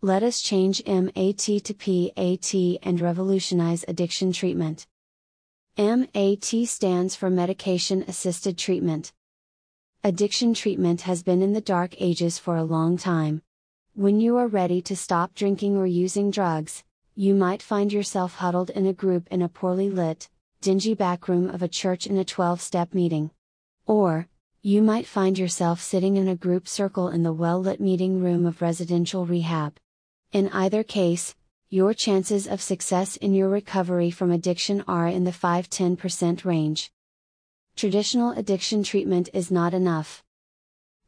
Let us change MAT to PAT and revolutionize addiction treatment. MAT stands for Medication Assisted Treatment. Addiction treatment has been in the dark ages for a long time. When you are ready to stop drinking or using drugs, you might find yourself huddled in a group in a poorly lit, dingy back room of a church in a 12 step meeting. Or, you might find yourself sitting in a group circle in the well lit meeting room of residential rehab. In either case, your chances of success in your recovery from addiction are in the 5 10% range. Traditional addiction treatment is not enough.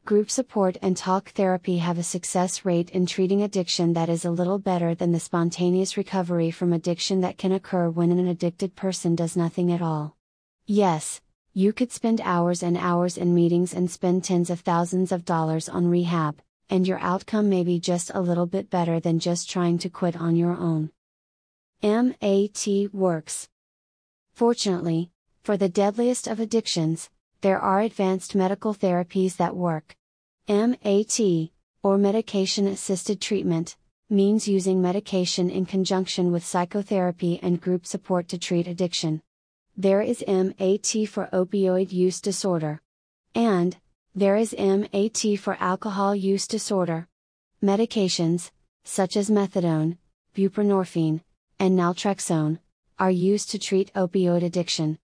Group support and talk therapy have a success rate in treating addiction that is a little better than the spontaneous recovery from addiction that can occur when an addicted person does nothing at all. Yes, you could spend hours and hours in meetings and spend tens of thousands of dollars on rehab, and your outcome may be just a little bit better than just trying to quit on your own. MAT works. Fortunately, for the deadliest of addictions, there are advanced medical therapies that work. MAT, or medication assisted treatment, means using medication in conjunction with psychotherapy and group support to treat addiction. There is MAT for opioid use disorder. And, there is MAT for alcohol use disorder. Medications, such as methadone, buprenorphine, and naltrexone, are used to treat opioid addiction.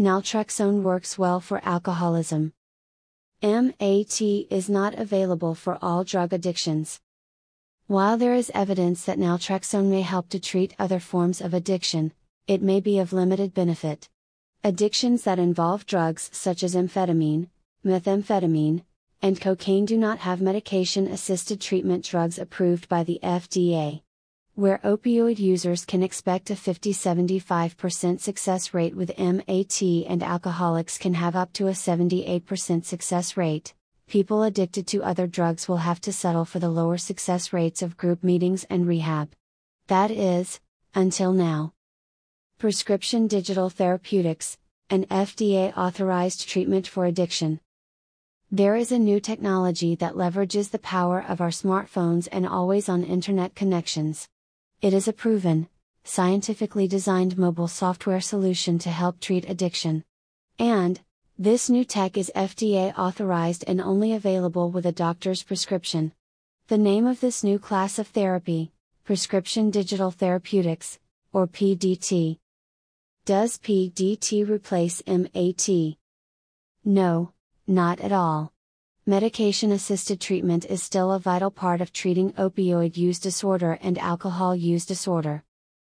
Naltrexone works well for alcoholism. MAT is not available for all drug addictions. While there is evidence that naltrexone may help to treat other forms of addiction, it may be of limited benefit. Addictions that involve drugs such as amphetamine, methamphetamine, and cocaine do not have medication assisted treatment drugs approved by the FDA. Where opioid users can expect a 50 75% success rate with MAT and alcoholics can have up to a 78% success rate, people addicted to other drugs will have to settle for the lower success rates of group meetings and rehab. That is, until now. Prescription Digital Therapeutics, an FDA authorized treatment for addiction. There is a new technology that leverages the power of our smartphones and always on internet connections. It is a proven, scientifically designed mobile software solution to help treat addiction. And, this new tech is FDA authorized and only available with a doctor's prescription. The name of this new class of therapy, Prescription Digital Therapeutics, or PDT. Does PDT replace MAT? No, not at all. Medication assisted treatment is still a vital part of treating opioid use disorder and alcohol use disorder.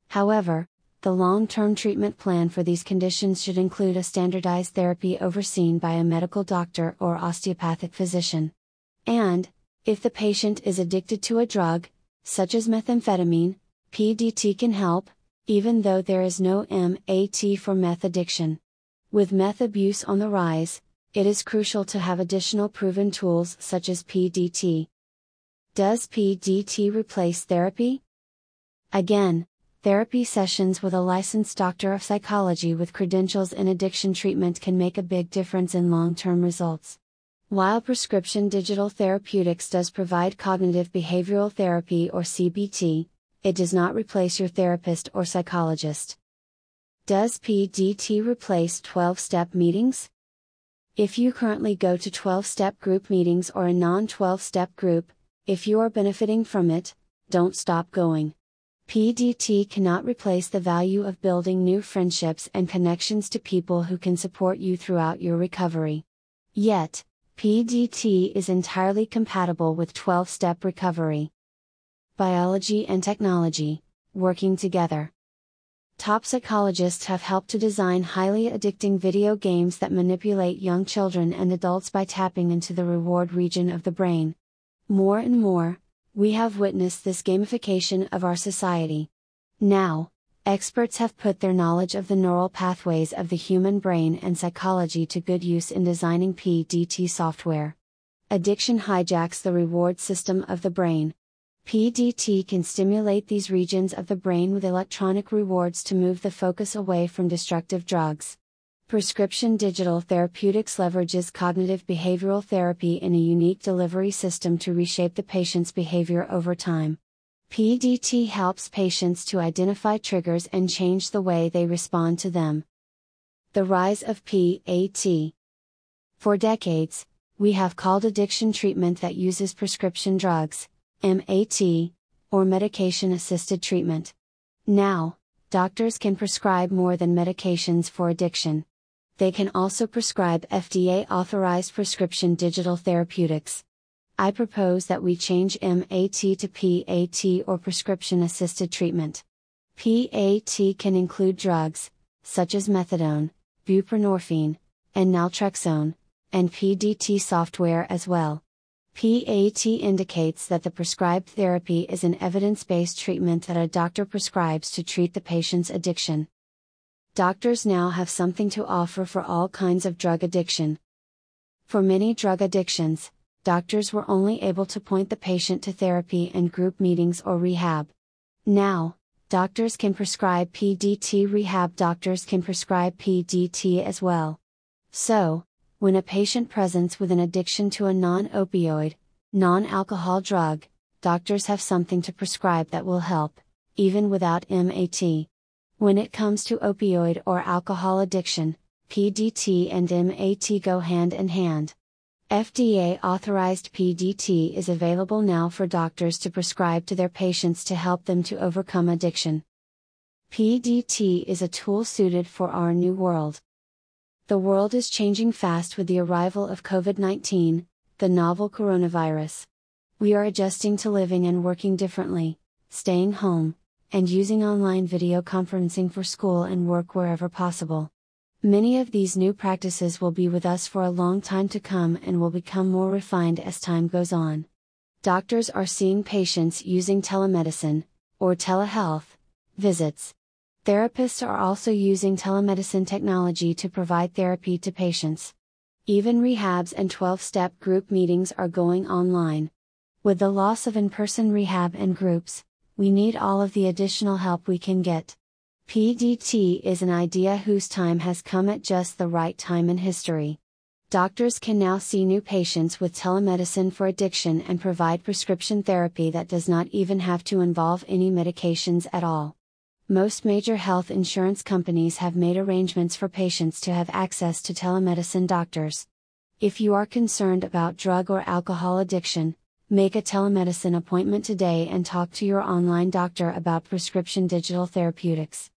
However, the long term treatment plan for these conditions should include a standardized therapy overseen by a medical doctor or osteopathic physician. And, if the patient is addicted to a drug, such as methamphetamine, PDT can help, even though there is no MAT for meth addiction. With meth abuse on the rise, it is crucial to have additional proven tools such as PDT. Does PDT replace therapy? Again, therapy sessions with a licensed doctor of psychology with credentials in addiction treatment can make a big difference in long term results. While prescription digital therapeutics does provide cognitive behavioral therapy or CBT, it does not replace your therapist or psychologist. Does PDT replace 12 step meetings? If you currently go to 12 step group meetings or a non 12 step group, if you are benefiting from it, don't stop going. PDT cannot replace the value of building new friendships and connections to people who can support you throughout your recovery. Yet, PDT is entirely compatible with 12 step recovery. Biology and technology, working together top psychologists have helped to design highly addicting video games that manipulate young children and adults by tapping into the reward region of the brain. More and more, we have witnessed this gamification of our society. Now, experts have put their knowledge of the neural pathways of the human brain and psychology to good use in designing PDT software. Addiction hijacks the reward system of the brain, PDT can stimulate these regions of the brain with electronic rewards to move the focus away from destructive drugs. Prescription Digital Therapeutics leverages cognitive behavioral therapy in a unique delivery system to reshape the patient's behavior over time. PDT helps patients to identify triggers and change the way they respond to them. The rise of PAT. For decades, we have called addiction treatment that uses prescription drugs, MAT, or medication assisted treatment. Now, doctors can prescribe more than medications for addiction. They can also prescribe FDA authorized prescription digital therapeutics. I propose that we change MAT to PAT or prescription assisted treatment. PAT can include drugs, such as methadone, buprenorphine, and naltrexone, and PDT software as well. PAT indicates that the prescribed therapy is an evidence based treatment that a doctor prescribes to treat the patient's addiction. Doctors now have something to offer for all kinds of drug addiction. For many drug addictions, doctors were only able to point the patient to therapy and group meetings or rehab. Now, doctors can prescribe PDT rehab, doctors can prescribe PDT as well. So, when a patient presents with an addiction to a non opioid, non alcohol drug, doctors have something to prescribe that will help, even without MAT. When it comes to opioid or alcohol addiction, PDT and MAT go hand in hand. FDA authorized PDT is available now for doctors to prescribe to their patients to help them to overcome addiction. PDT is a tool suited for our new world. The world is changing fast with the arrival of COVID 19, the novel coronavirus. We are adjusting to living and working differently, staying home, and using online video conferencing for school and work wherever possible. Many of these new practices will be with us for a long time to come and will become more refined as time goes on. Doctors are seeing patients using telemedicine, or telehealth, visits. Therapists are also using telemedicine technology to provide therapy to patients. Even rehabs and 12 step group meetings are going online. With the loss of in person rehab and groups, we need all of the additional help we can get. PDT is an idea whose time has come at just the right time in history. Doctors can now see new patients with telemedicine for addiction and provide prescription therapy that does not even have to involve any medications at all. Most major health insurance companies have made arrangements for patients to have access to telemedicine doctors. If you are concerned about drug or alcohol addiction, make a telemedicine appointment today and talk to your online doctor about prescription digital therapeutics.